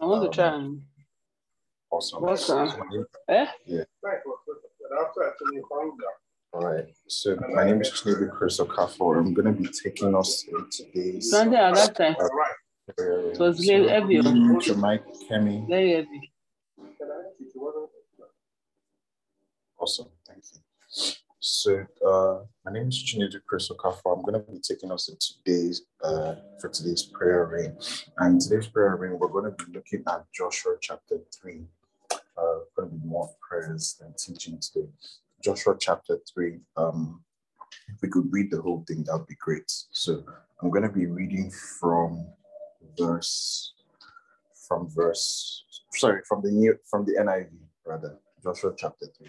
I want Um, to try and Awesome. What's So that? my eh? all right. So my name is Chinedu Chris Okafor. I'm going to be taking us in today's Sunday at that time. prayer. It was So very heavy. you mute your mic, Kemi. Very heavy. Awesome. Thank you. So uh, my name is Chinedu Chris Okafor. I'm going to be taking us in today's uh, for today's prayer ring. And today's prayer ring, we're going to be looking at Joshua chapter three. Uh, going to be more prayers than teaching today. Joshua chapter 3. Um, if we could read the whole thing, that would be great. So I'm going to be reading from verse, from verse, sorry, from the new, from the NIV rather, Joshua chapter 3.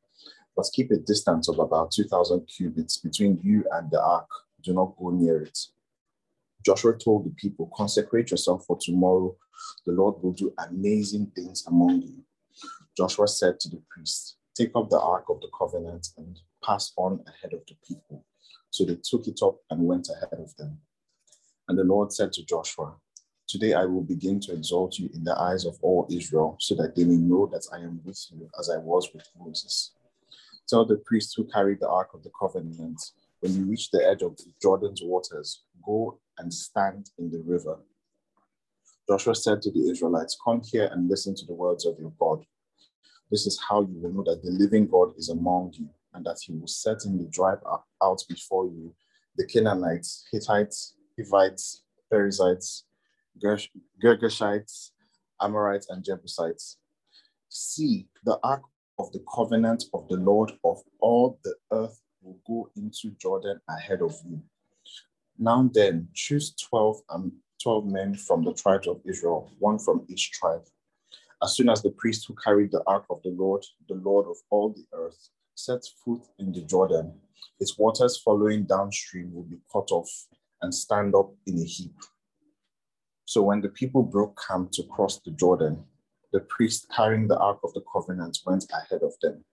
But keep a distance of about 2,000 cubits between you and the ark. Do not go near it. Joshua told the people, Consecrate yourself for tomorrow. The Lord will do amazing things among you. Joshua said to the priests, Take up the ark of the covenant and pass on ahead of the people. So they took it up and went ahead of them. And the Lord said to Joshua, Today I will begin to exalt you in the eyes of all Israel, so that they may know that I am with you as I was with Moses. Tell the priests who carry the ark of the covenant, when you reach the edge of Jordan's waters, go and stand in the river. Joshua said to the Israelites, Come here and listen to the words of your God. This is how you will know that the living God is among you, and that he will certainly drive out before you the Canaanites, Hittites, Hivites, Perizzites, Girgashites, Amorites, and Jebusites. See, the ark of the covenant of the Lord of all the earth will go into Jordan ahead of you. Now then, choose 12, um, 12 men from the tribes of Israel, one from each tribe. As soon as the priest who carried the ark of the Lord, the Lord of all the earth, sets foot in the Jordan, its waters following downstream will be cut off and stand up in a heap. So when the people broke camp to cross the Jordan, the priest carrying the ark of the covenant went ahead of them.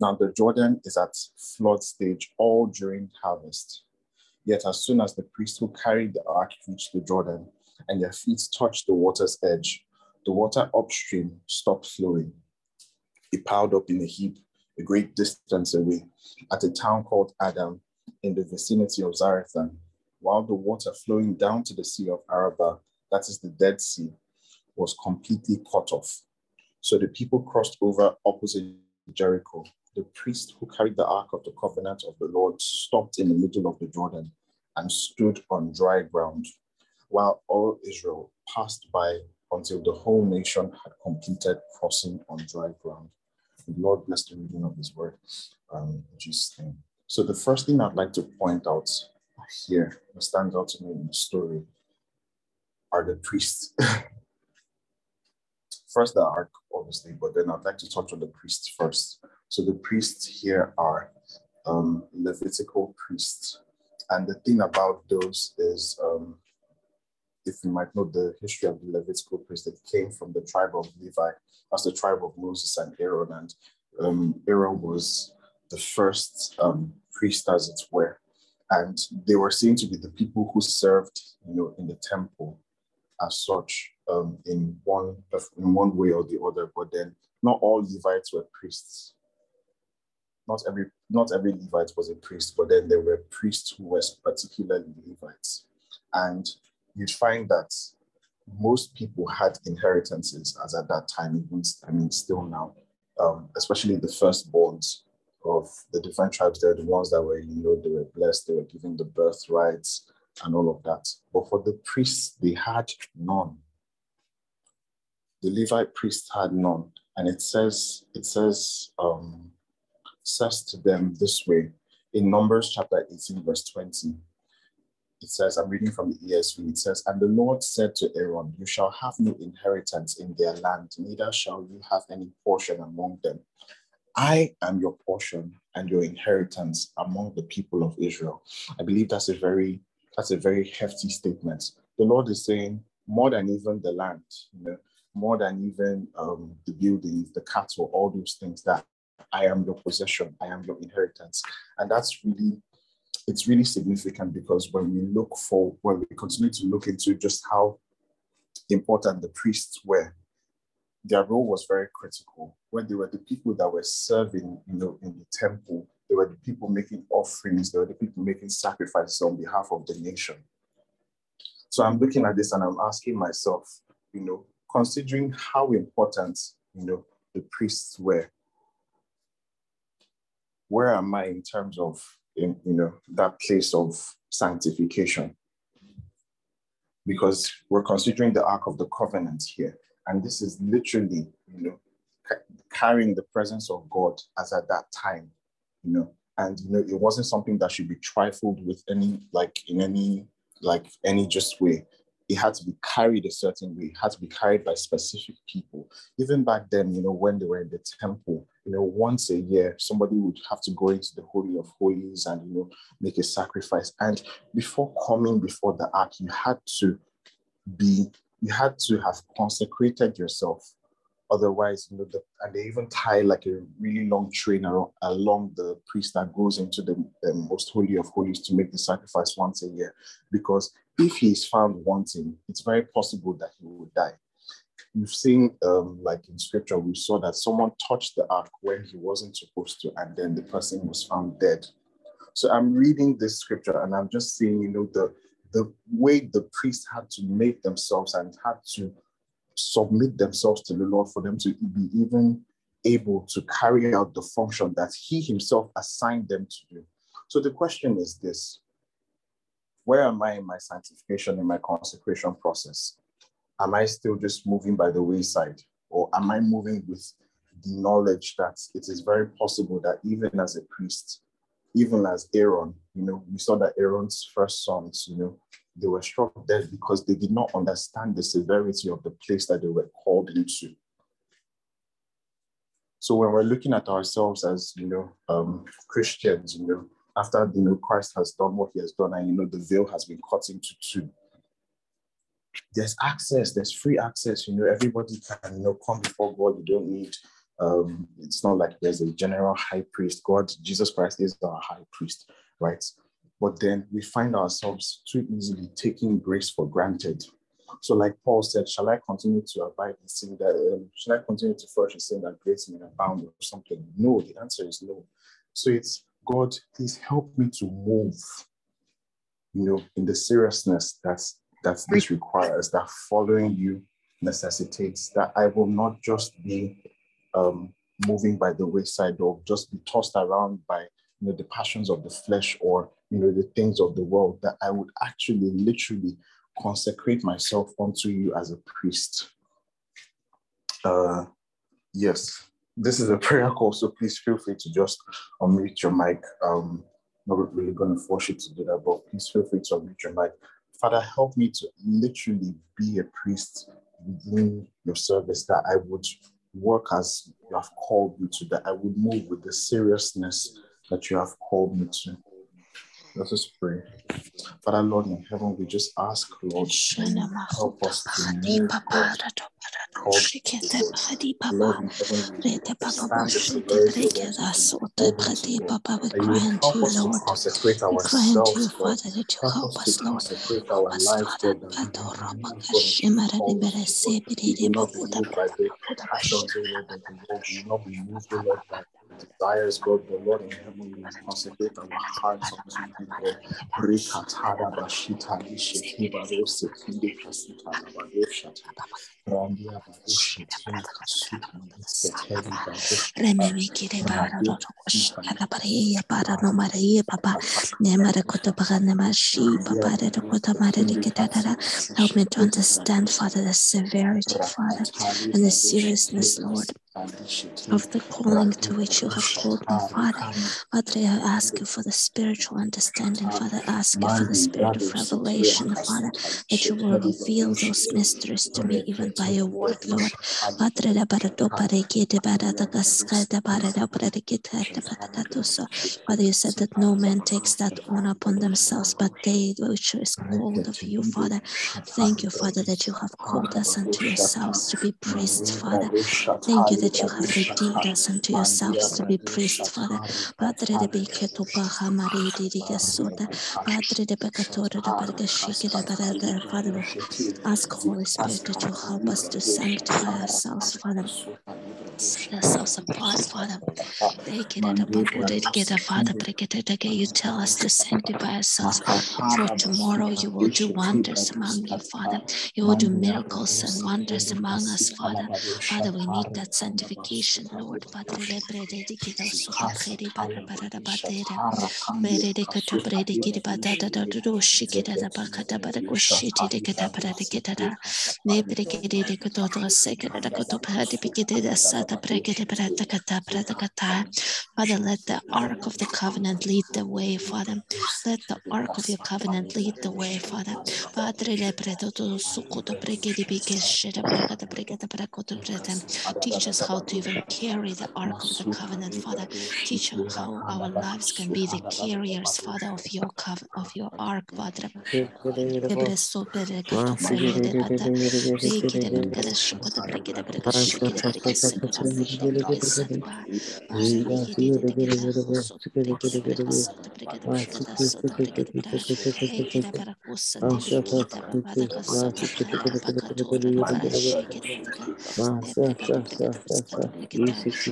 Now the Jordan is at flood stage all during harvest. Yet as soon as the priest who carried the ark reached the Jordan and their feet touched the water's edge, the water upstream stopped flowing. It piled up in a heap a great distance away at a town called Adam in the vicinity of Zarethan, while the water flowing down to the Sea of Arabah, that is the Dead Sea, was completely cut off. So the people crossed over opposite Jericho. The priest who carried the Ark of the Covenant of the Lord stopped in the middle of the Jordan and stood on dry ground, while all Israel passed by until the whole nation had completed crossing on dry ground. The Lord bless the reading of his word. Um, Jesus' name. So the first thing I'd like to point out here, that stands out to me in the story, are the priests. first the ark, obviously, but then I'd like to touch on the priests first. So the priests here are um, Levitical priests. And the thing about those is, um, if you might know the history of the Levitical priests, they came from the tribe of Levi, as the tribe of Moses and Aaron. And um, Aaron was the first um, priest, as it were. And they were seen to be the people who served, you know, in the temple as such um, in one in one way or the other. But then not all Levites were priests. Not every not every Levite was a priest, but then there were priests who were particularly Levites. And you'd find that most people had inheritances as at that time, even I mean still now, um, especially the firstborns of the different tribes. They're the ones that were, you know, they were blessed, they were given the birthrights and all of that. But for the priests, they had none. The Levite priests had none. And it says, it says, um, says to them this way in Numbers chapter 18, verse 20. it says, I'm reading from the ESV, it says, And the Lord said to Aaron, You shall have no inheritance in their land, neither shall you have any portion among them. I am your portion and your inheritance among the people of Israel. I believe that's a very that's a very hefty statement. The Lord is saying more than even the land, you know, more than even um, the buildings, the cattle, all those things that I am your possession, I am your inheritance. And that's really, it's really significant because when we look for, when we continue to look into just how important the priests were, their role was very critical. When they were the people that were serving, you know, in the temple, they were the people making offerings, they were the people making sacrifices on behalf of the nation. So I'm looking at this and I'm asking myself, you know, considering how important, you know, the priests were, where am I in terms of, in, you know, that place of sanctification? Because we're considering the Ark of the Covenant here. And this is literally, you know, carrying the presence of God as at that time, you know, and you know, it wasn't something that should be trifled with any, like in any like any just way. It had to be carried a certain way. It had to be carried by specific people. Even back then, you know, when they were in the temple, you know, once a year, somebody would have to go into the Holy of Holies and, you know, make a sacrifice. And before coming before the ark, you had to be, you had to have consecrated yourself Otherwise, you know, the, and they even tie like a really long train around, along the priest that goes into the, the most holy of holies to make the sacrifice once a year. Because if he is found wanting, it's very possible that he will die. We've seen, um, like in scripture, we saw that someone touched the ark when he wasn't supposed to, and then the person was found dead. So I'm reading this scripture and I'm just seeing, you know, the the way the priest had to make themselves and had to submit themselves to the Lord for them to be even able to carry out the function that He Himself assigned them to do. So the question is this Where am I in my sanctification, in my consecration process? Am I still just moving by the wayside? Or am I moving with the knowledge that it is very possible that even as a priest, even as Aaron, you know, we saw that Aaron's first sons, you know, they were struck dead because they did not understand the severity of the place that they were called into. So when we're looking at ourselves as you know um, Christians, you know, after you know Christ has done what He has done, and you know the veil has been cut into two. There's access. There's free access. You know, everybody can you know come before God. You don't need. Um, it's not like there's a general high priest. God, Jesus Christ is our high priest, right? But then we find ourselves too easily taking grace for granted. So, like Paul said, shall I continue to abide in sin that um, shall I continue to flourish in sin that grace may abound or something? No, the answer is no. So it's God, please help me to move, you know, in the seriousness that that this requires, that following you necessitates, that I will not just be um, moving by the wayside or just be tossed around by you know, the passions of the flesh or you know the things of the world that i would actually literally consecrate myself unto you as a priest. Uh yes this is a prayer call so please feel free to just unmute your mic. Um not really going to force you to do that but please feel free to unmute your mic. Father help me to literally be a priest within your service that i would work as you have called me to that i would move with the seriousness that you have called me to let us pray. Father, Lord in heaven, we just ask, Lord, help us to move Shikete Badi Papa, Rete Papa Boshite Brekeza Sote Bredi Papa, we grant you, Lord. We grant you, Father, that you help us, Lord. Help us, Father. Padora Bakashimara Libere Sebiri Babuda desires, God, the Lord in heaven, we consecrate our hearts unto you, God. Rikatada Bashita Nishikiba Rose Kinde Kasita Badoshata. Rememikire bara rotokosh karabareya bara no mareya papa nemare koto baga nemashi papa de koto mare diketara help me to understand father the severity father and the seriousness lord of the calling to which you have called me, Father. Father, I ask you for the spiritual understanding, Father. I ask you for the spirit of revelation, Father, that you will reveal those mysteries to me even by your word, Lord. Father, you said that no man takes that honor upon themselves, but they which is called of you, Father. Thank you, Father, that you have called us unto yourselves to be priests, Father. Thank you that you have redeemed us unto yourselves to be priests, Father. Padre de Biketu Pahamari Digasota, Padre de Becatora de Bergashiki de Berada, Father. Ask Holy Spirit that you help us to sanctify ourselves, Father. Set ourselves apart, Father. Father, you tell us to sanctify ourselves. For tomorrow you will do wonders among you, Father. You will do miracles and wonders among us, Father. Father, we need that sanctification, Lord. Father, let the ark of the covenant lead the way, Father. Let the ark of your covenant lead the way, Father. Teach us how to even carry the ark of the covenant, Father. Teach us how our lives can be the carriers, Father, of your covenant, of your ark, Father.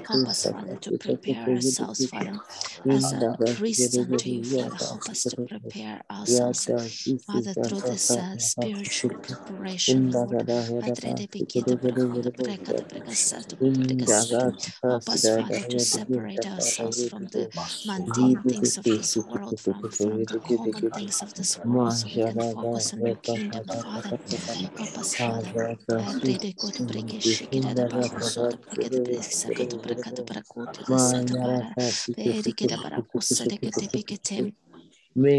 Help us, Father, to prepare ourselves, Father, as a priest unto you, Father. Help us to prepare ourselves, Father, through this uh, spiritual preparation, Lord. Help us, Father, to separate ourselves from the mundane things of this world, from, from the common things of this world, so we can focus on your kingdom, Father. Help us, Father.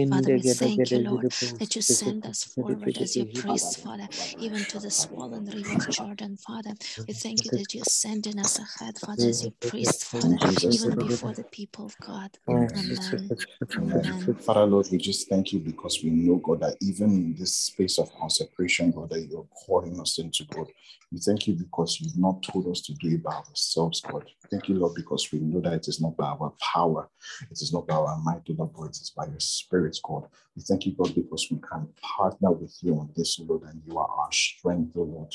Father, we thank you, Lord, that you send us forward as your priests, Father, even to the swollen river of Jordan, Father. We thank you that you're sending us ahead, Father, as your priests, Father, even before the people of God. Amen. Amen. Father, Lord, we just thank you because we know, God, that even in this space of consecration, God, that you're calling us into, God. We thank you because you've not told us to do it by ourselves, God. Thank you, Lord, because we know that it is not by our power, it is not by our might, Lord, but it is by your Spirit, God. We thank you, God, because we can partner with you on this, Lord, and you are our strength, Lord.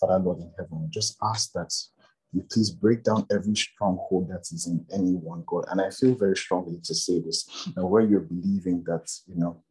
Father, Lord in heaven, just ask that you please break down every stronghold that is in anyone, God. And I feel very strongly to say this. Now, where you're believing that, you know,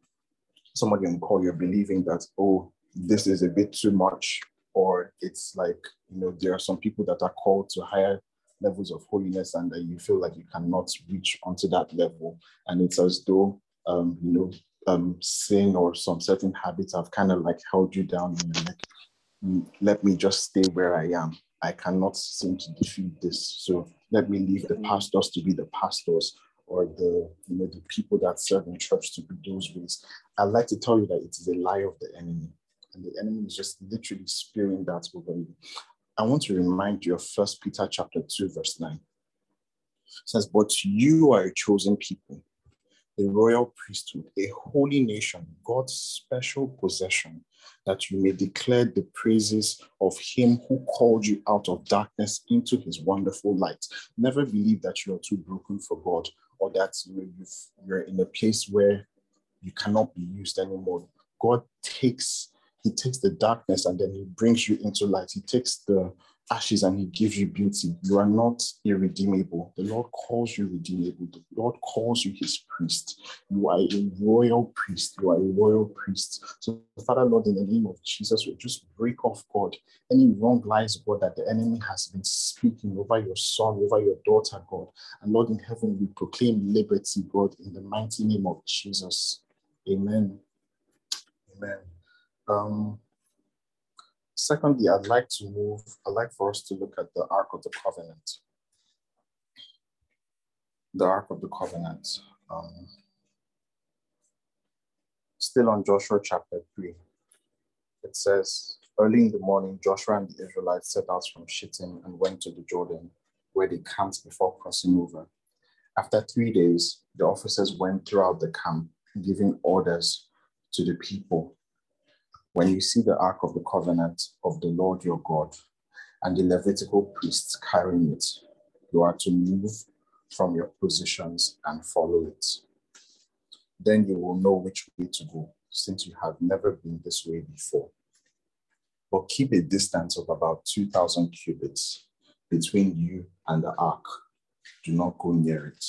somebody on call, you're believing that, oh, this is a bit too much, or it's like, you know, there are some people that are called to higher levels of holiness and that you feel like you cannot reach onto that level. And it's as though, um, you know, um, sin or some certain habits have kind of like held you down and you're like, let me just stay where I am. I cannot seem to defeat this. So let me leave the pastors to be the pastors or the you know the people that serve in church to be those ways. I'd like to tell you that it is a lie of the enemy. And the enemy is just literally spewing that over you. I want to remind you of First Peter chapter 2, verse 9. It says, But you are a chosen people, a royal priesthood, a holy nation, God's special possession, that you may declare the praises of him who called you out of darkness into his wonderful light. Never believe that you are too broken for God or that you're in a place where you cannot be used anymore. God takes he takes the darkness and then he brings you into light. He takes the ashes and he gives you beauty. You are not irredeemable. The Lord calls you redeemable. The Lord calls you his priest. You are a royal priest. You are a royal priest. So, Father, Lord, in the name of Jesus, we just break off, God, any wrong lies, God, that the enemy has been speaking over your son, over your daughter, God. And Lord, in heaven, we proclaim liberty, God, in the mighty name of Jesus. Amen. Amen. Um, secondly, I'd like to move, I'd like for us to look at the Ark of the Covenant. The Ark of the Covenant. Um, still on Joshua chapter 3. It says, Early in the morning, Joshua and the Israelites set out from Shittim and went to the Jordan, where they camped before crossing over. After three days, the officers went throughout the camp, giving orders to the people. When you see the Ark of the Covenant of the Lord your God and the Levitical priests carrying it, you are to move from your positions and follow it. Then you will know which way to go, since you have never been this way before. But keep a distance of about 2,000 cubits between you and the ark. Do not go near it.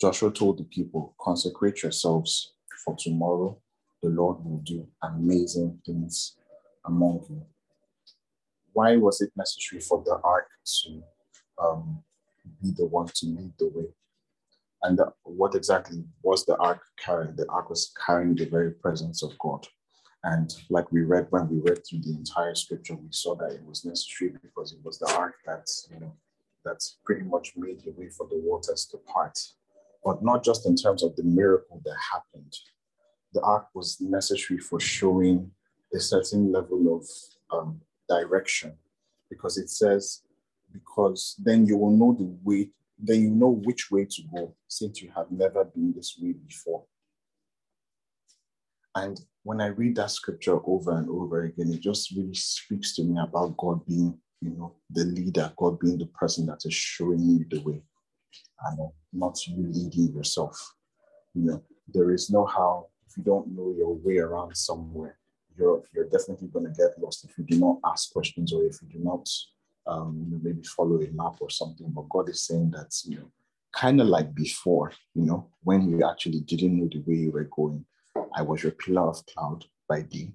Joshua told the people, Consecrate yourselves, for tomorrow the Lord will do amazing things among you. Why was it necessary for the ark to um, be the one to lead the way? And the, what exactly was the ark carrying? The ark was carrying the very presence of God. And like we read when we read through the entire scripture, we saw that it was necessary because it was the ark that, you know, that pretty much made the way for the waters to part. But not just in terms of the miracle that happened. The ark was necessary for showing a certain level of um, direction because it says, because then you will know the way then you know which way to go since you have never been this way before. And when I read that scripture over and over again, it just really speaks to me about God being, you know, the leader, God being the person that is showing you the way, and not you leading yourself. You know, there is no how you don't know your way around somewhere, you're you're definitely going to get lost if you do not ask questions or if you do not um, you know, maybe follow a map or something. But God is saying that, you know, kind of like before, you know, when you actually didn't know the way you were going, I was your pillar of cloud by day,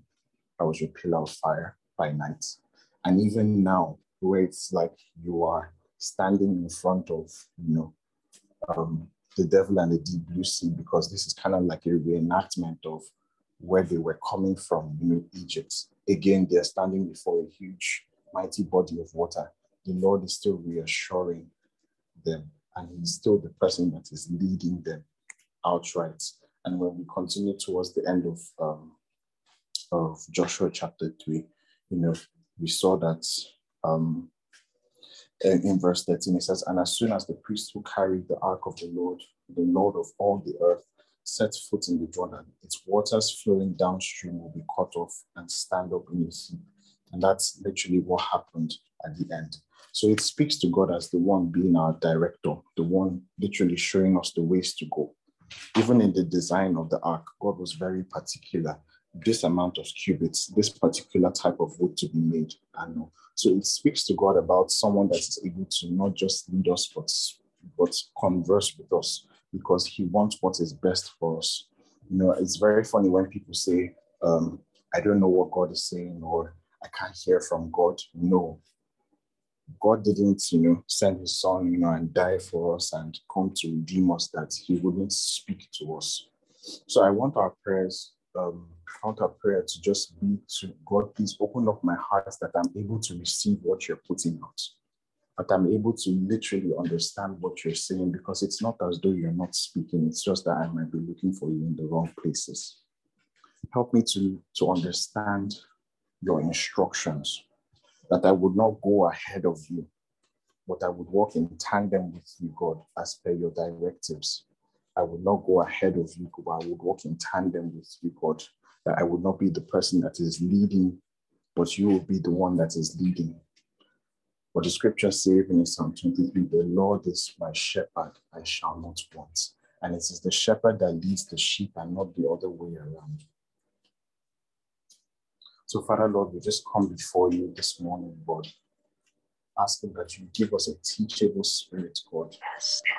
I was your pillar of fire by night. And even now, where it's like you are standing in front of, you know, um, the devil and the deep blue sea, because this is kind of like a reenactment of where they were coming from, you know, Egypt. Again, they're standing before a huge mighty body of water, the Lord is still reassuring them, and He's still the person that is leading them outright. And when we continue towards the end of um, of Joshua chapter three, you know, we saw that um, in, in verse 13 it says, And as soon as the priests who carried the ark of the Lord, the Lord of all the earth, set foot in the Jordan, its waters flowing downstream will be cut off and stand up in the sea and that's literally what happened at the end. So it speaks to God as the one being our director, the one literally showing us the ways to go. Even in the design of the ark, God was very particular. This amount of cubits, this particular type of wood to be made. And so it speaks to God about someone that is able to not just lead us, but, but converse with us because he wants what is best for us. You know, it's very funny when people say, um, I don't know what God is saying, or I can't hear from God. No. God didn't, you know, send his son, you know, and die for us and come to redeem us that he wouldn't speak to us. So I want our prayers, um, our prayer to just be to God, please open up my heart that I'm able to receive what you're putting out. That I'm able to literally understand what you're saying because it's not as though you're not speaking, it's just that I might be looking for you in the wrong places. Help me to, to understand your instructions, that I would not go ahead of you, but I would walk in tandem with you, God, as per your directives. I would not go ahead of you, but I would walk in tandem with you, God, that I would not be the person that is leading, but you will be the one that is leading. What the scripture says in Psalm 23 the Lord is my shepherd, I shall not want. And it is the shepherd that leads the sheep and not the other way around. So, Father Lord, we just come before you this morning, God, asking that you give us a teachable spirit, God,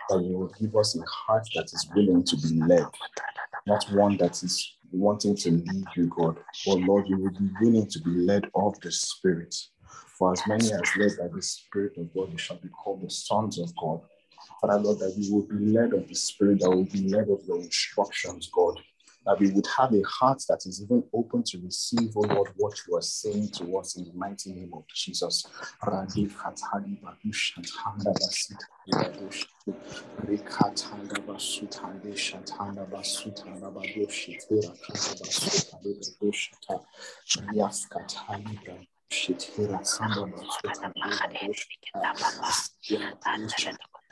that you will give us a heart that is willing to be led, not one that is wanting to lead you, God. But Lord, you will be willing to be led of the Spirit. For as many as led by the Spirit of God, they shall be called the sons of God. Father Lord, that we will be led of the Spirit, that will be led of your instructions, God that we would have a heart that is even open to receive, oh Lord, what you are saying to us in the mighty name of Jesus.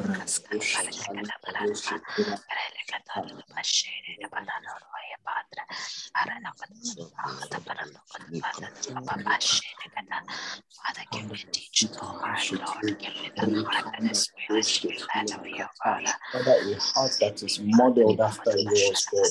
Father, give me heart, Lord. Give me the heart that is willing to learn of your Father. Father, a heart that is modeled after yours, God.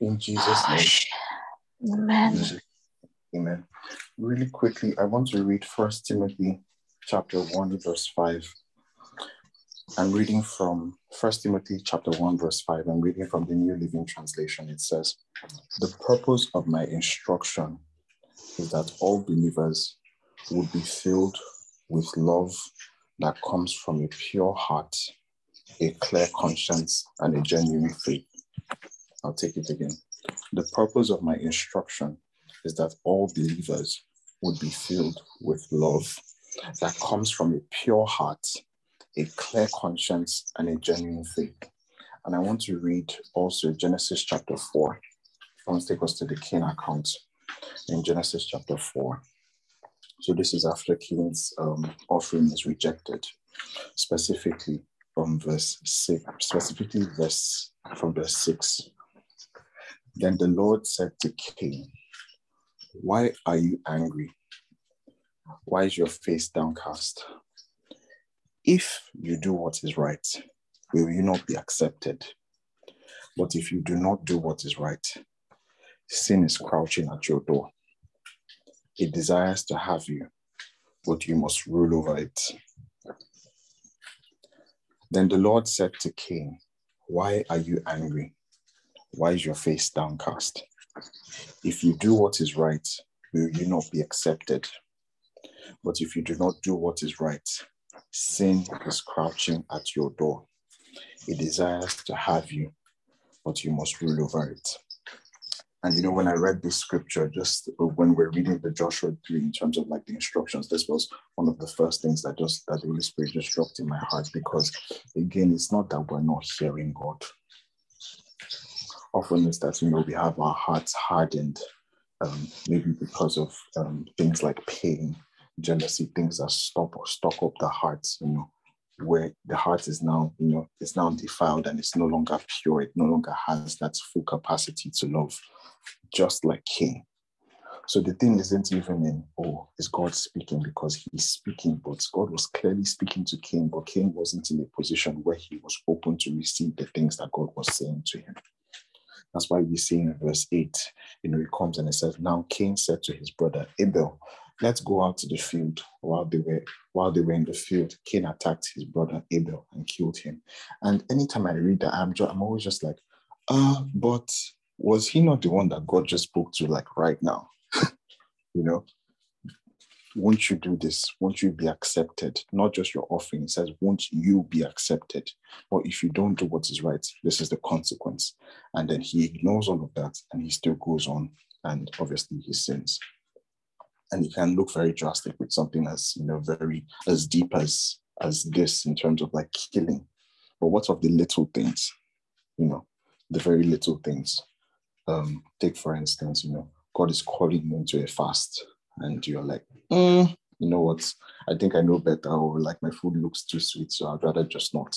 In Jesus' name. Amen. Amen. Really quickly, I want to read First Timothy chapter 1, verse 5. I'm reading from First Timothy chapter 1, verse 5. I'm reading from the New Living Translation. It says, The purpose of my instruction is that all believers would be filled with love that comes from a pure heart, a clear conscience, and a genuine faith. I'll take it again. The purpose of my instruction is that all believers would be filled with love that comes from a pure heart, a clear conscience, and a genuine faith. And I want to read also Genesis chapter 4. I want to take us to the Cain account in Genesis chapter 4. So this is after Cain's um, offering is rejected, specifically from verse 6, specifically verse from verse 6. Then the Lord said to Cain, Why are you angry? Why is your face downcast? If you do what is right, will you not be accepted? But if you do not do what is right, sin is crouching at your door. It desires to have you, but you must rule over it. Then the Lord said to Cain, Why are you angry? Why is your face downcast? If you do what is right, will you not be accepted? But if you do not do what is right, sin is crouching at your door. It desires to have you, but you must rule over it. And you know, when I read this scripture, just when we're reading the Joshua 3 in terms of like the instructions, this was one of the first things that just that the Holy Spirit just dropped in my heart because again, it's not that we're not hearing God. Often it's that you know we have our hearts hardened um, maybe because of um, things like pain, jealousy, things that stop or stock up the heart, you know, where the heart is now, you know, it's now defiled and it's no longer pure. It no longer has that full capacity to love, just like Cain. So the thing isn't even in, oh, is God speaking because he's speaking, but God was clearly speaking to Cain, but Cain wasn't in a position where he was open to receive the things that God was saying to him. That's why we see in verse 8, you know, he comes and it says, Now Cain said to his brother Abel, Let's go out to the field. While they were while they were in the field, Cain attacked his brother Abel and killed him. And anytime I read that, I'm just, I'm always just like, uh, but was he not the one that God just spoke to like right now? you know, won't you do this? Won't you be accepted? Not just your offering. It says, won't you be accepted? Or if you don't do what is right, this is the consequence. And then he ignores all of that and he still goes on and obviously he sins. And he can look very drastic with something as, you know, very as deep as as this in terms of like killing. But what of the little things? You know, the very little things. Um, take for instance, you know, God is calling you into a fast, and you're like, mm, you know what? I think I know better, or like my food looks too sweet, so I'd rather just not.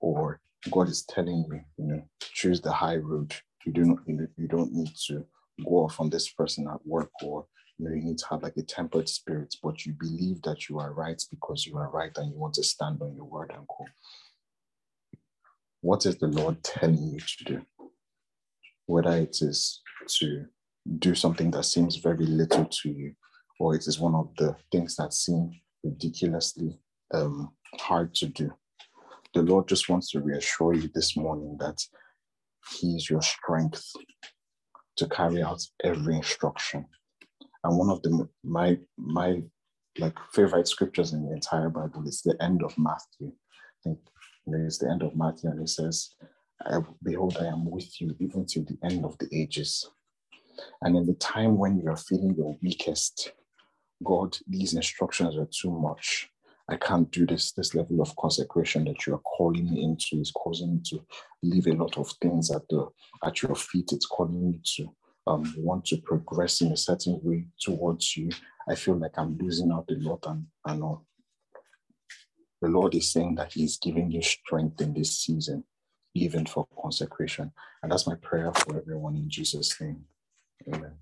Or God is telling you, you know, choose the high road. You do not, you don't need to go off on this person at work, or you know, you need to have like a tempered spirit, but you believe that you are right because you are right, and you want to stand on your word and go. What is the Lord telling you to do? Whether it is to do something that seems very little to you, or it is one of the things that seem ridiculously um, hard to do. The Lord just wants to reassure you this morning that He is your strength to carry out every instruction. And one of the my my like favorite scriptures in the entire Bible is the end of Matthew. I think it's the end of Matthew, and it says, "Behold, I am with you even till the end of the ages." And in the time when you are feeling your weakest, God, these instructions are too much. I can't do this. This level of consecration that you are calling me into is causing me to leave a lot of things at the at your feet. It's calling me to um, want to progress in a certain way towards you. I feel like I'm losing out a lot, and I know the Lord is saying that He's giving you strength in this season, even for consecration. And that's my prayer for everyone in Jesus' name. Amen.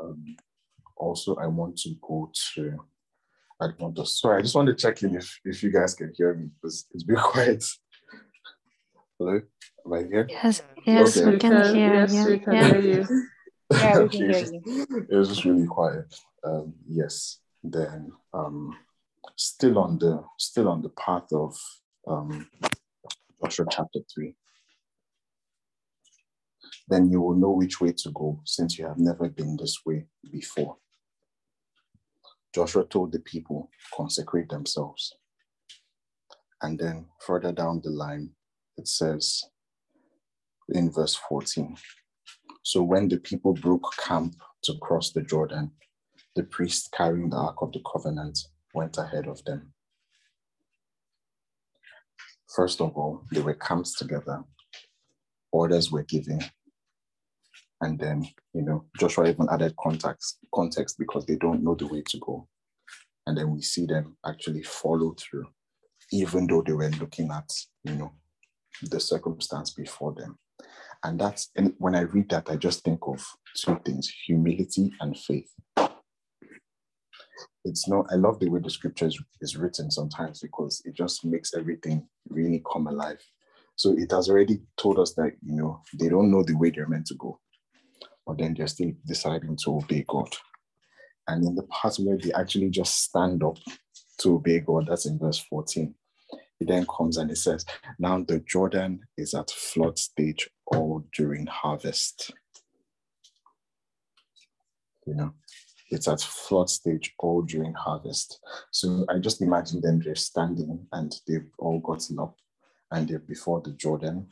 Um, also, I want to go to. I want to. Sorry, I just want to check in if, if you guys can hear me because it's been quiet. Hello, am I here? Yes, yes, okay. we can hear yes, you. We can yeah. hear you. yeah, we can hear you. It was just really quiet. Um, yes. Then, um, still on the still on the path of um, Joshua chapter three then you will know which way to go since you have never been this way before. Joshua told the people, consecrate themselves. And then further down the line, it says in verse 14 So when the people broke camp to cross the Jordan, the priest carrying the Ark of the Covenant went ahead of them. First of all, they were camped together, orders were given, and then, you know, Joshua even added context, context because they don't know the way to go. And then we see them actually follow through, even though they were looking at, you know, the circumstance before them. And that's, and when I read that, I just think of two things humility and faith. It's not, I love the way the scripture is, is written sometimes because it just makes everything really come alive. So it has already told us that, you know, they don't know the way they're meant to go but then they're still deciding to obey God. And in the part where they actually just stand up to obey God, that's in verse 14. He then comes and he says, Now the Jordan is at flood stage all during harvest. You know, it's at flood stage all during harvest. So I just imagine them they're standing and they've all gotten up and they're before the Jordan.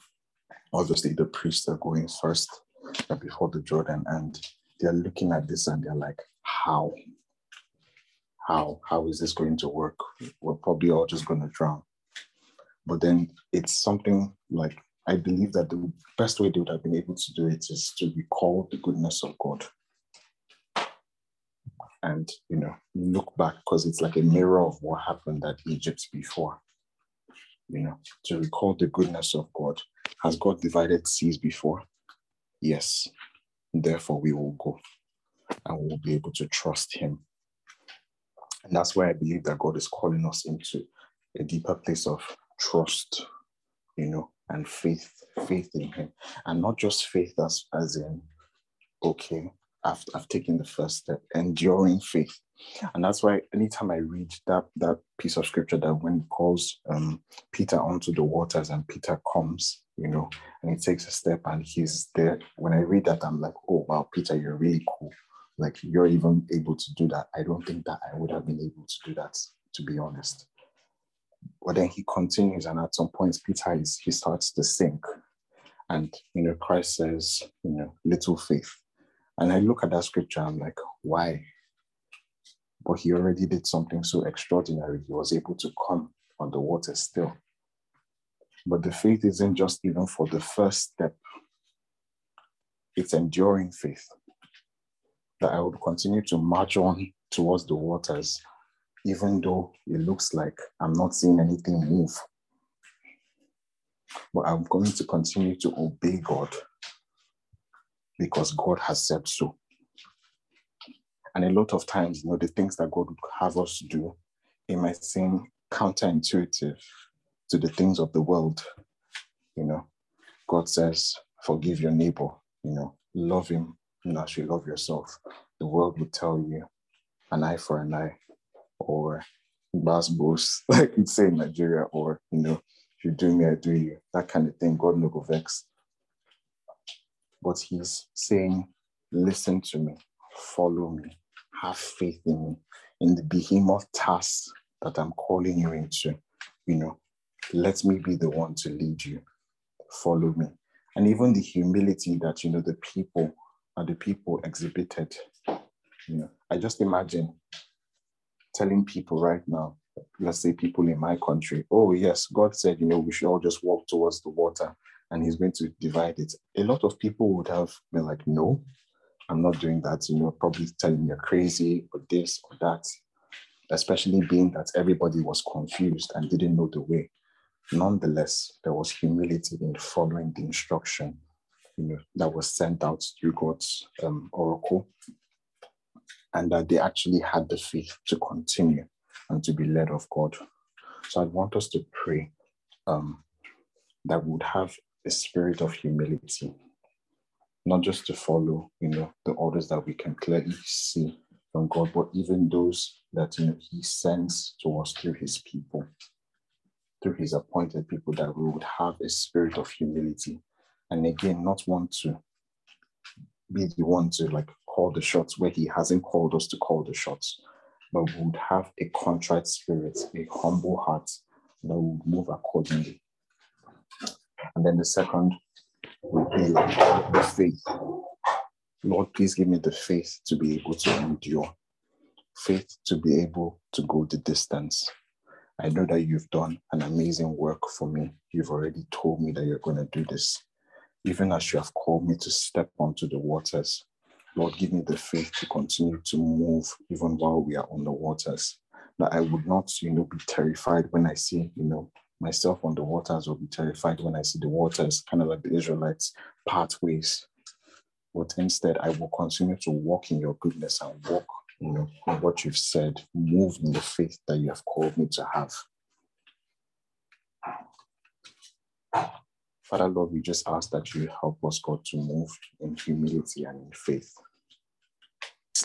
Obviously, the priests are going first before the Jordan and they're looking at this and they're like, how? How? How is this going to work? We're probably all just going to drown. But then it's something like I believe that the best way they would have been able to do it is to recall the goodness of God. And, you know, look back because it's like a mirror of what happened at Egypt before. You know, to recall the goodness of God. Has God divided seas before? Yes. Therefore, we will go and we will be able to trust Him. And that's why I believe that God is calling us into a deeper place of trust, you know, and faith, faith in Him. And not just faith as, as in, okay, I've, I've taken the first step, enduring faith. And that's why anytime I read that that piece of scripture that when he calls um, Peter onto the waters and Peter comes, you know, and he takes a step and he's there. When I read that, I'm like, oh wow, Peter, you're really cool. Like you're even able to do that. I don't think that I would have been able to do that, to be honest. But then he continues, and at some point, Peter is he starts to sink. And you know, Christ says, you know, little faith. And I look at that scripture, I'm like, why? But he already did something so extraordinary. He was able to come on the water still. But the faith isn't just even for the first step, it's enduring faith that I would continue to march on towards the waters, even though it looks like I'm not seeing anything move. But I'm going to continue to obey God because God has said so. And a lot of times, you know, the things that God would have us do, it might seem counterintuitive to the things of the world. You know, God says, forgive your neighbor, you know, love him you as you love yourself. The world would tell you an eye for an eye or bass boss, like you'd say in Nigeria, or you know, if you do me, I do you, that kind of thing. God no go vex. But he's saying, listen to me, follow me, have faith in me, in the behemoth task that I'm calling you into. You know, let me be the one to lead you. Follow me. And even the humility that, you know, the people and the people exhibited. You know, I just imagine telling people right now, let's say people in my country, oh yes, God said, you know, we should all just walk towards the water and he's going to divide it. A lot of people would have been like, no, I'm not doing that. You know, probably telling me you're crazy or this or that, especially being that everybody was confused and didn't know the way. Nonetheless, there was humility in following the instruction you know, that was sent out through God's um, oracle, and that they actually had the faith to continue and to be led of God. So I want us to pray um, that would have a spirit of humility, not just to follow, you know, the orders that we can clearly see from God, but even those that you know He sends to us through His people, through His appointed people, that we would have a spirit of humility. And again not want to be the one to like call the shots where he hasn't called us to call the shots but we would have a contrite spirit a humble heart that would move accordingly and then the second would be the faith lord please give me the faith to be able to endure faith to be able to go the distance I know that you've done an amazing work for me. You've already told me that you're going to do this even as you have called me to step onto the waters. Lord, give me the faith to continue to move even while we are on the waters. That I would not, you know, be terrified when I see, you know, myself on the waters will be terrified when I see the waters, kind of like the Israelites, pathways. But instead, I will continue to walk in your goodness and walk, you know, in what you've said, move in the faith that you have called me to have. Father, Lord, we just ask that you help us, God, to move in humility and in faith.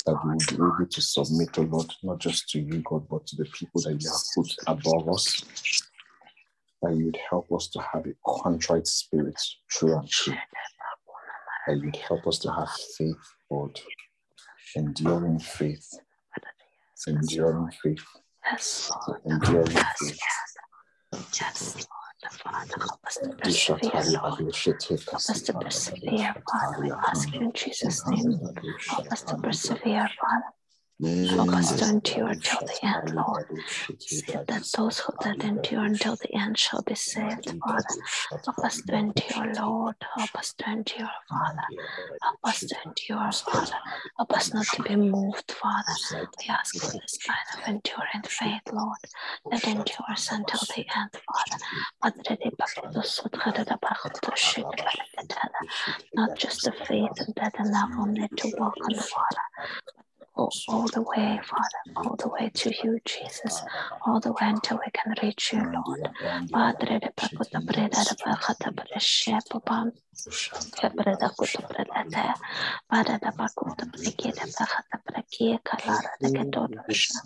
That we will be able to submit, oh Lord, not just to you, God, but to the people that you have put above us. That you would help us to have a contrite spirit, true and true. That you'd help us to have faith, Lord, enduring faith, enduring faith, enduring faith. Yes, Lord. Father, help us to persevere, Help us to persevere, Father. We ask you in Jesus' name. Help us to persevere, Father. Help us to endure until the end, Lord. That those who that endure until the end shall be saved, Father. Help us to endure, Lord. Help us to endure, Father. Help us to endure, Father. Help us not to be moved, Father. We ask for this kind of enduring faith, Lord, that endures until the end, Father. Not just the faith that enough only to walk on the water, all, all the way, Father, all the way to you, Jesus, all the way until we can reach you, Lord. Padre, de pakuta breda de pakata breshe papam. Kebreda kuta breda Padre de pakuta breki de pakata breki kalara de kedodosha.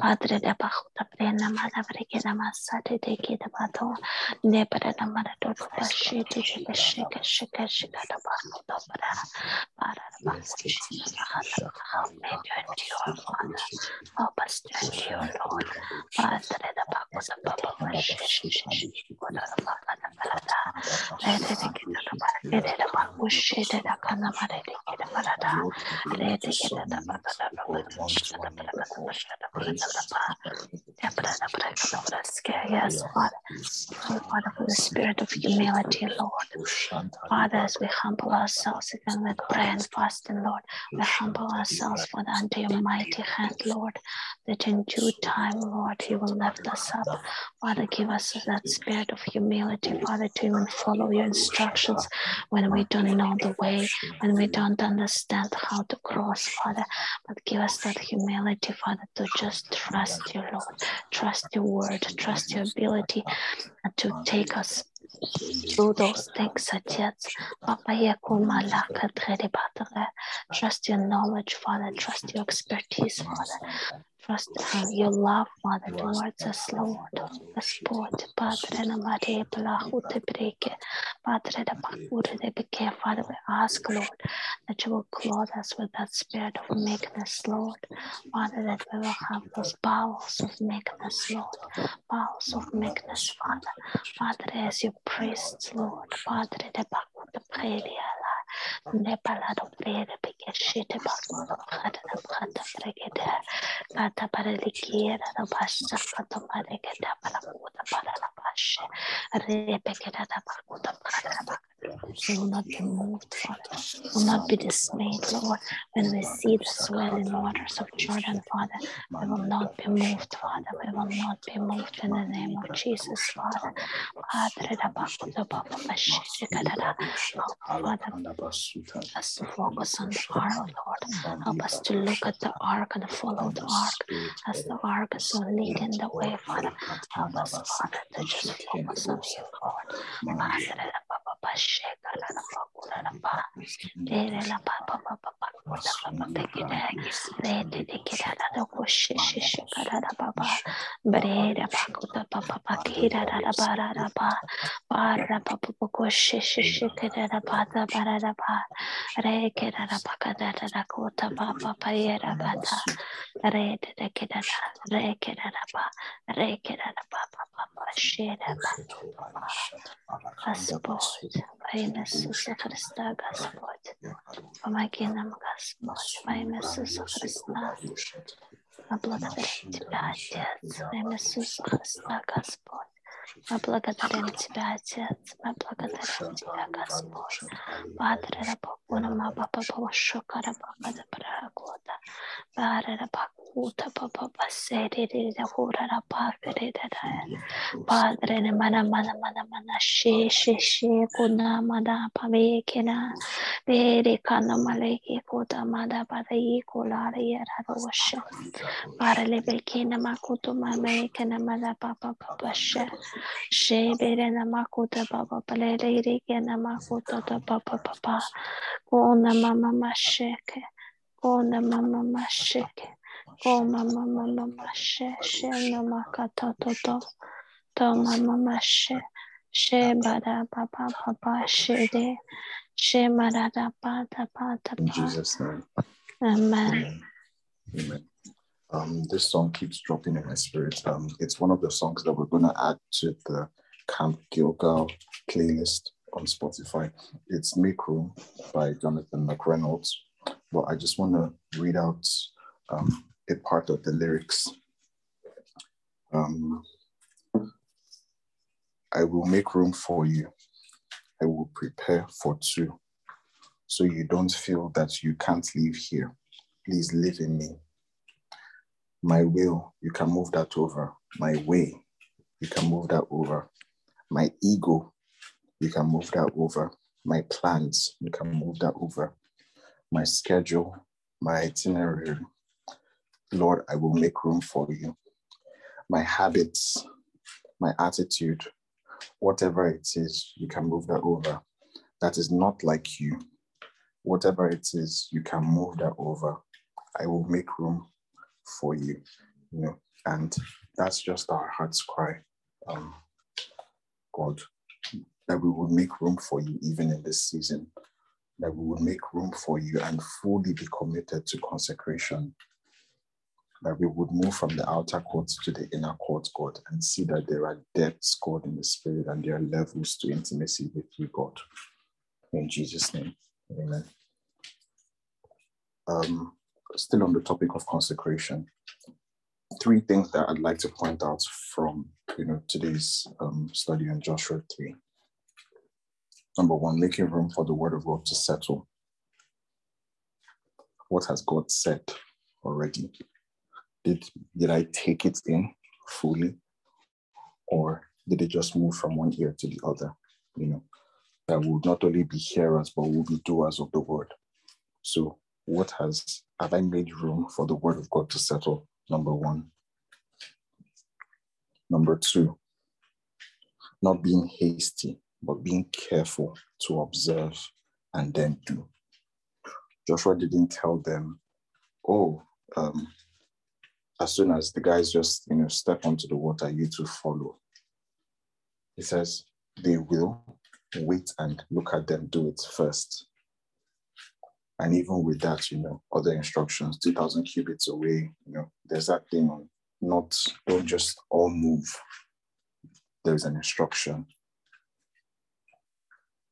Padre de pakuta brena mada breki de masate de de bato. Ne. Help. Padre da mashishi koda da baka da barada. Rede de kita da bara rede da bakushi de da kana mare de kita barada. Rede kita da da da baka shita da bara da baka da da ba. Ya bara da bara da. Bara scare yes, Father. Pray, Father, for the spirit of humility, Lord. Father, as we humble ourselves even with prayer and fasting, Lord, we humble ourselves, Father, under your mighty hand, Lord, that in due time, Lord, you will lift us up. Father, give us that spirit of humility, Father, to even follow your instructions when we don't know the way, when we don't understand how to cross, Father. But give us that humility, Father, to just trust you, Lord, trust your word, trust your ability to take us through those things that yet trust your knowledge, Father, trust your expertise, Father. Trust uh, your love, Father, towards us, Lord. Господь, Padre, на Мария, Плаху, Тебреке, Padre, the Bakure, the Beke, Father, we ask, Lord, that you will clothe us with that spirit of meekness, Lord. Father, that we will have those bowels of meekness, Lord. Bowels of meekness, Father. Padre, as your priests, Lord. Padre, the Baku, the Predia, We will not be moved, Father. We will not be dismayed, Lord, when we see the swelling waters of Jordan, Father. We will not be moved, Father. We will not be moved in the name of Jesus, Father. Father, Help us to focus on the ark, Lord. Help us to look at the ark and follow the ark as the ark is leading the way, Father. Help us, Father, to just focus on you, Lord. Re Во имя Иисуса Христа, Господь. Помоги нам, Господь. Во имя Иисуса Христа. Мы благодарим Тебя, Отец. Во имя Иисуса Христа, Господь. Мы благодарим Тебя, Отец. Мы благодарим Тебя, Господь. Падре рабакуна мапа папа шокара бака да прагода. Падре рабакуна Uta papá sererera horara pasererera padre ne mana mana mana mana she she she kuna mada pave kena. Vere kana maleki kuta mada para i kolara yara rosha para le bekena ma mame kana mada papa papa she she vere na ma makuta papa pale re kana makuta papa papa kuna mama masheke kuna mama ke mama mama she she na makata toto to mama she bada papa papa she de she marada pata pata In Jesus' name. Amen. Amen. Um, this song keeps dropping in my spirit. Um, it's one of the songs that we're going to add to the Camp Gilgal playlist on Spotify. It's Make Room by Jonathan McReynolds. But I just want to read out um, a part of the lyrics. Um, I will make room for you. I will prepare for two. So you don't feel that you can't live here. Please live in me. My will, you can move that over. My way, you can move that over. My ego, you can move that over. My plans, you can move that over. My schedule, my itinerary, Lord, I will make room for you. My habits, my attitude, whatever it is, you can move that over. That is not like you. Whatever it is, you can move that over. I will make room for you. You know, and that's just our heart's cry. Um, God, that we would make room for you even in this season, that we would make room for you and fully be committed to consecration that we would move from the outer courts to the inner courts, God, and see that there are depths, God, in the spirit, and there are levels to intimacy with you, God. In Jesus' name, amen. Um, still on the topic of consecration, three things that I'd like to point out from you know today's um, study on Joshua 3. Number one, making room for the word of God to settle. What has God said already? Did did I take it in fully, or did it just move from one ear to the other? You know, that would not only be hearers but will be doers of the word. So, what has have I made room for the word of God to settle? Number one. Number two, not being hasty, but being careful to observe and then do. Joshua didn't tell them, oh, um, as soon as the guys just you know step onto the water, you to follow. He says they will wait and look at them do it first. And even with that, you know, other instructions, 2000 cubits away, you know, there's that thing on not, don't just all move. There's an instruction.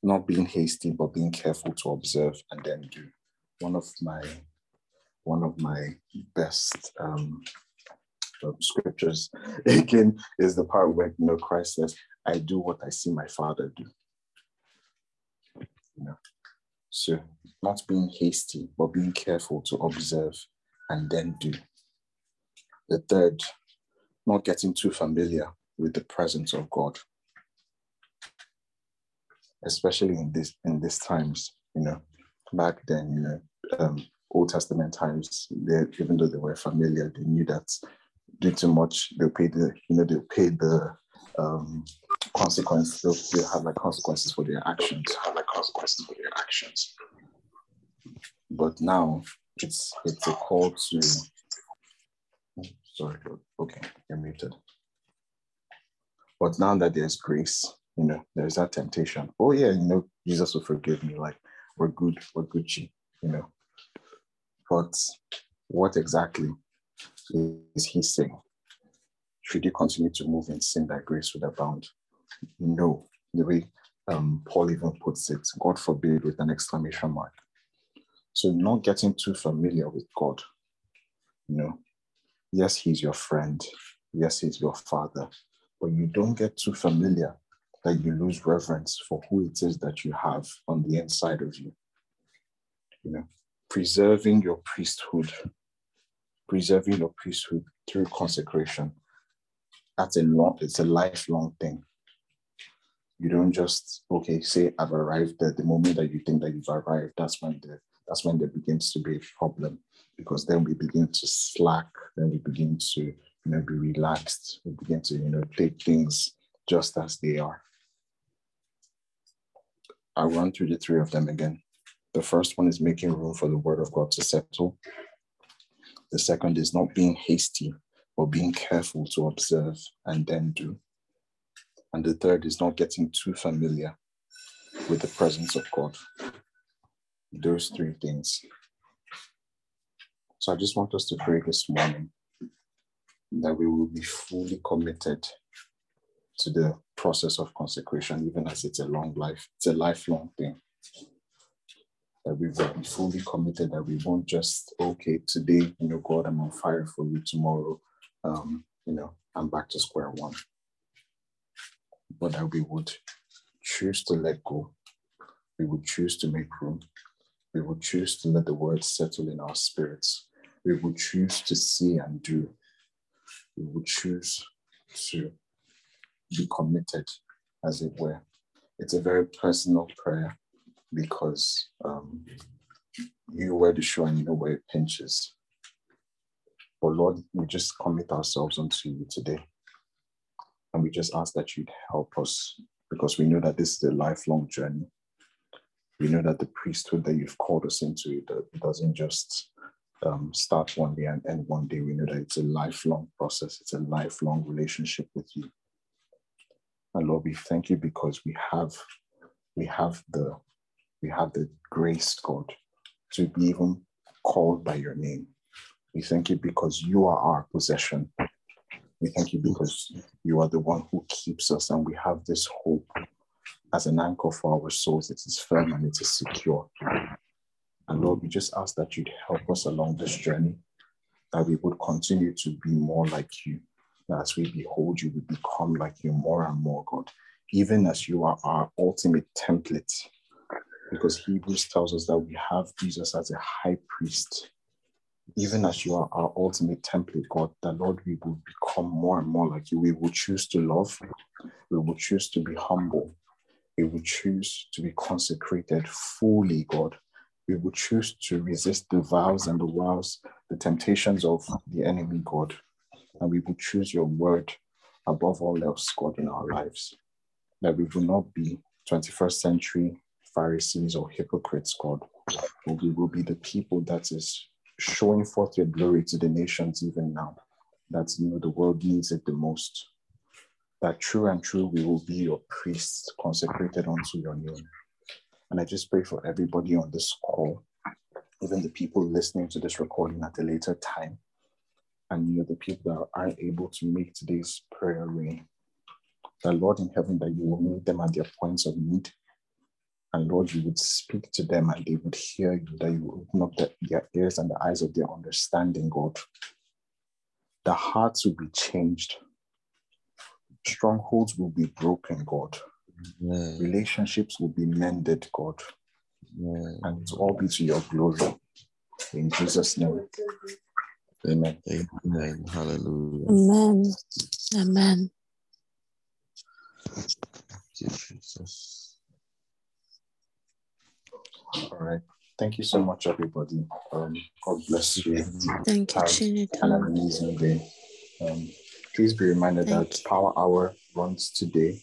Not being hasty, but being careful to observe and then do. One of my one of my best um, scriptures again is the part where you know Christ says, "I do what I see my Father do." You know, so not being hasty, but being careful to observe and then do. The third, not getting too familiar with the presence of God, especially in this in these times. You know, back then, you know, um, Old Testament times, they, even though they were familiar, they knew that do too much, they'll pay the, you know, they'll pay the um, consequence. They'll, they'll have like consequences for their actions. Have like consequences for their actions. But now it's it's a call to. Sorry, okay, you're muted. But now that there's grace, you know, there's that temptation. Oh yeah, you know, Jesus will forgive me. Like we're good, we're Gucci, you know. But what exactly is he saying? Should you continue to move in sin that grace would abound? No. The way um, Paul even puts it, God forbid, with an exclamation mark. So, not getting too familiar with God. You know, yes, he's your friend. Yes, he's your father. But you don't get too familiar that you lose reverence for who it is that you have on the inside of you. You know, preserving your priesthood, preserving your priesthood through consecration. That's a long, it's a lifelong thing. You don't just, okay, say I've arrived there. The moment that you think that you've arrived, that's when the that's when there begins to be a problem because then we begin to slack, then we begin to you know be relaxed, we begin to you know take things just as they are. I'll run through the three of them again. The first one is making room for the word of God to settle. The second is not being hasty, but being careful to observe and then do. And the third is not getting too familiar with the presence of God. Those three things. So I just want us to pray this morning that we will be fully committed to the process of consecration, even as it's a long life, it's a lifelong thing that we will be fully committed, that we won't just, okay, today, you know, God, I'm on fire for you. Tomorrow, um, you know, I'm back to square one. But that we would choose to let go. We would choose to make room. We would choose to let the word settle in our spirits. We would choose to see and do. We would choose to be committed, as it were. It's a very personal prayer because um, you wear the shoe and you know where it pinches. But Lord, we just commit ourselves unto you today. And we just ask that you'd help us because we know that this is a lifelong journey. We know that the priesthood that you've called us into, it doesn't just um, start one day and end one day. We know that it's a lifelong process, it's a lifelong relationship with you. And Lord, we thank you because we have we have the we have the grace, God, to be even called by your name. We thank you because you are our possession. We thank you because you are the one who keeps us, and we have this hope as an anchor for our souls. It is firm and it is secure. And Lord, we just ask that you'd help us along this journey, that we would continue to be more like you. That as we behold you, we become like you more and more, God, even as you are our ultimate template because Hebrews tells us that we have Jesus as a high priest. Even as you are our ultimate template, God, that Lord, we will become more and more like you. We will choose to love, we will choose to be humble, we will choose to be consecrated fully, God. We will choose to resist the vows and the wiles, the temptations of the enemy, God. And we will choose your word above all else, God, in our lives. That we will not be 21st century Pharisees or hypocrites, God, we will be the people that is showing forth your glory to the nations even now. That you know the world needs it the most. That true and true we will be your priests consecrated unto your name. And I just pray for everybody on this call, even the people listening to this recording at a later time, and you know the people that aren't able to make today's prayer rain. That Lord in heaven, that you will meet them at their points of need and Lord, you would speak to them and they would hear you, that you would open up the, their ears and the eyes of their understanding, God. The hearts will be changed. Strongholds will be broken, God. Relationships will be mended, God. And it all be to your glory. In Jesus' name. Amen. Amen. Hallelujah. Amen. Amen. Thank Jesus. All right. Thank you so much, everybody. Um, God bless you. Thank you, Trinity. Have an amazing day. Um, please be reminded Thank that you. Power Hour runs today